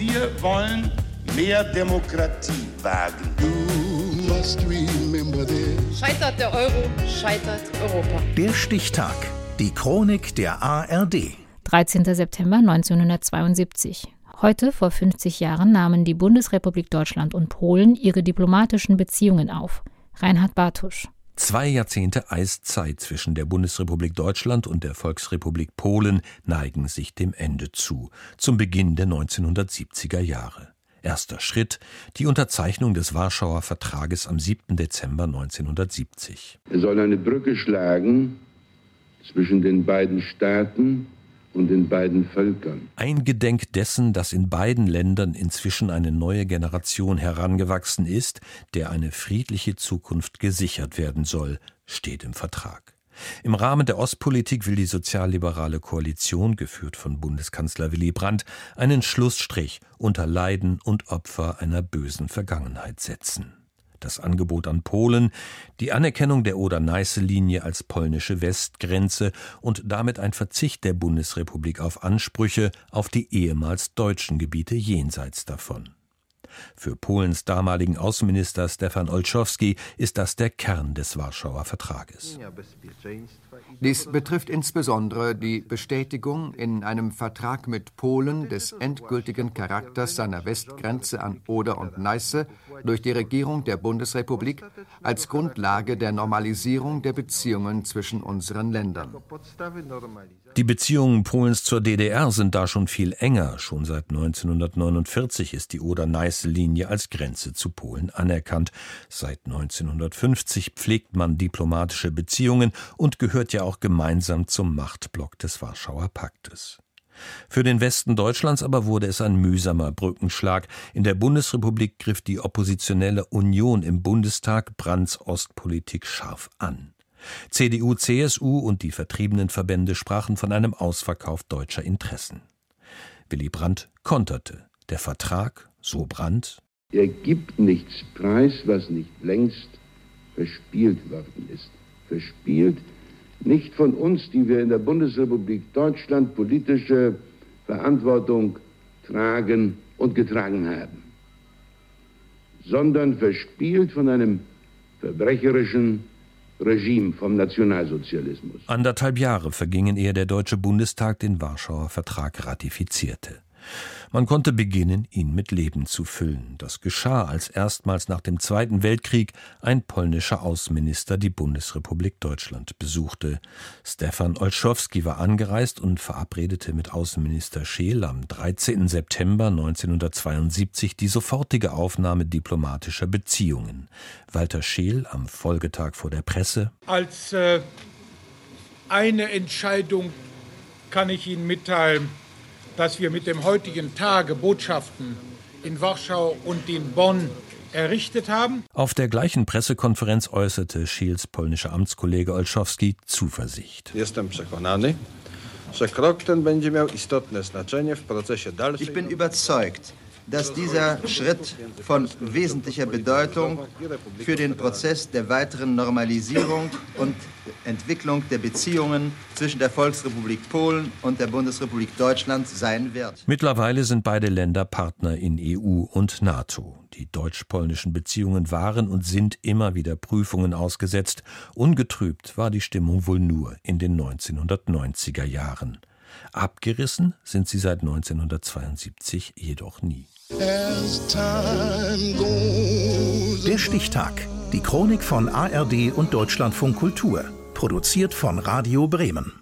Wir wollen mehr Demokratie wagen. Scheitert der Euro, scheitert Europa. Der Stichtag. Die Chronik der ARD. 13. September 1972. Heute, vor 50 Jahren, nahmen die Bundesrepublik Deutschland und Polen ihre diplomatischen Beziehungen auf. Reinhard Bartusch. Zwei Jahrzehnte Eiszeit zwischen der Bundesrepublik Deutschland und der Volksrepublik Polen neigen sich dem Ende zu, zum Beginn der 1970er Jahre. Erster Schritt die Unterzeichnung des Warschauer Vertrages am 7. Dezember 1970. Er soll eine Brücke schlagen zwischen den beiden Staaten und den beiden Völkern. Eingedenk dessen, dass in beiden Ländern inzwischen eine neue Generation herangewachsen ist, der eine friedliche Zukunft gesichert werden soll, steht im Vertrag. Im Rahmen der Ostpolitik will die sozialliberale Koalition, geführt von Bundeskanzler Willy Brandt, einen Schlussstrich unter Leiden und Opfer einer bösen Vergangenheit setzen das Angebot an Polen, die Anerkennung der Oder-Neiße-Linie als polnische Westgrenze und damit ein Verzicht der Bundesrepublik auf Ansprüche auf die ehemals deutschen Gebiete jenseits davon. Für Polens damaligen Außenminister Stefan Olszowski ist das der Kern des Warschauer Vertrages. Dies betrifft insbesondere die Bestätigung in einem Vertrag mit Polen des endgültigen Charakters seiner Westgrenze an Oder und Neiße durch die Regierung der Bundesrepublik als Grundlage der Normalisierung der Beziehungen zwischen unseren Ländern. Die Beziehungen Polens zur DDR sind da schon viel enger. Schon seit 1949 ist die Oder-Neiße-Linie als Grenze zu Polen anerkannt. Seit 1950 pflegt man diplomatische Beziehungen und gehört ja auch gemeinsam zum Machtblock des Warschauer Paktes. Für den Westen Deutschlands aber wurde es ein mühsamer Brückenschlag. In der Bundesrepublik griff die oppositionelle Union im Bundestag Brandts Ostpolitik scharf an. CDU, CSU und die Vertriebenenverbände sprachen von einem Ausverkauf deutscher Interessen. Willy Brandt konterte. Der Vertrag, so Brandt, er gibt nichts preis, was nicht längst verspielt worden ist. Verspielt nicht von uns, die wir in der Bundesrepublik Deutschland politische Verantwortung tragen und getragen haben, sondern verspielt von einem verbrecherischen Regime vom Nationalsozialismus. Anderthalb Jahre vergingen, ehe der Deutsche Bundestag den Warschauer Vertrag ratifizierte. Man konnte beginnen, ihn mit Leben zu füllen. Das geschah, als erstmals nach dem Zweiten Weltkrieg ein polnischer Außenminister die Bundesrepublik Deutschland besuchte. Stefan Olszowski war angereist und verabredete mit Außenminister Scheel am 13. September 1972 die sofortige Aufnahme diplomatischer Beziehungen. Walter Scheel am Folgetag vor der Presse. Als äh, eine Entscheidung kann ich Ihnen mitteilen, dass wir mit dem heutigen Tage Botschaften in Warschau und in Bonn errichtet haben. Auf der gleichen Pressekonferenz äußerte Schiels polnischer Amtskollege Olszowski Zuversicht. Ich bin überzeugt, dass dieser Schritt von wesentlicher Bedeutung für den Prozess der weiteren Normalisierung und Entwicklung der Beziehungen zwischen der Volksrepublik Polen und der Bundesrepublik Deutschland sein wird. Mittlerweile sind beide Länder Partner in EU und NATO. Die deutsch-polnischen Beziehungen waren und sind immer wieder Prüfungen ausgesetzt. Ungetrübt war die Stimmung wohl nur in den 1990er Jahren. Abgerissen sind sie seit 1972 jedoch nie. Der Stichtag. Die Chronik von ARD und Deutschlandfunk Kultur. Produziert von Radio Bremen.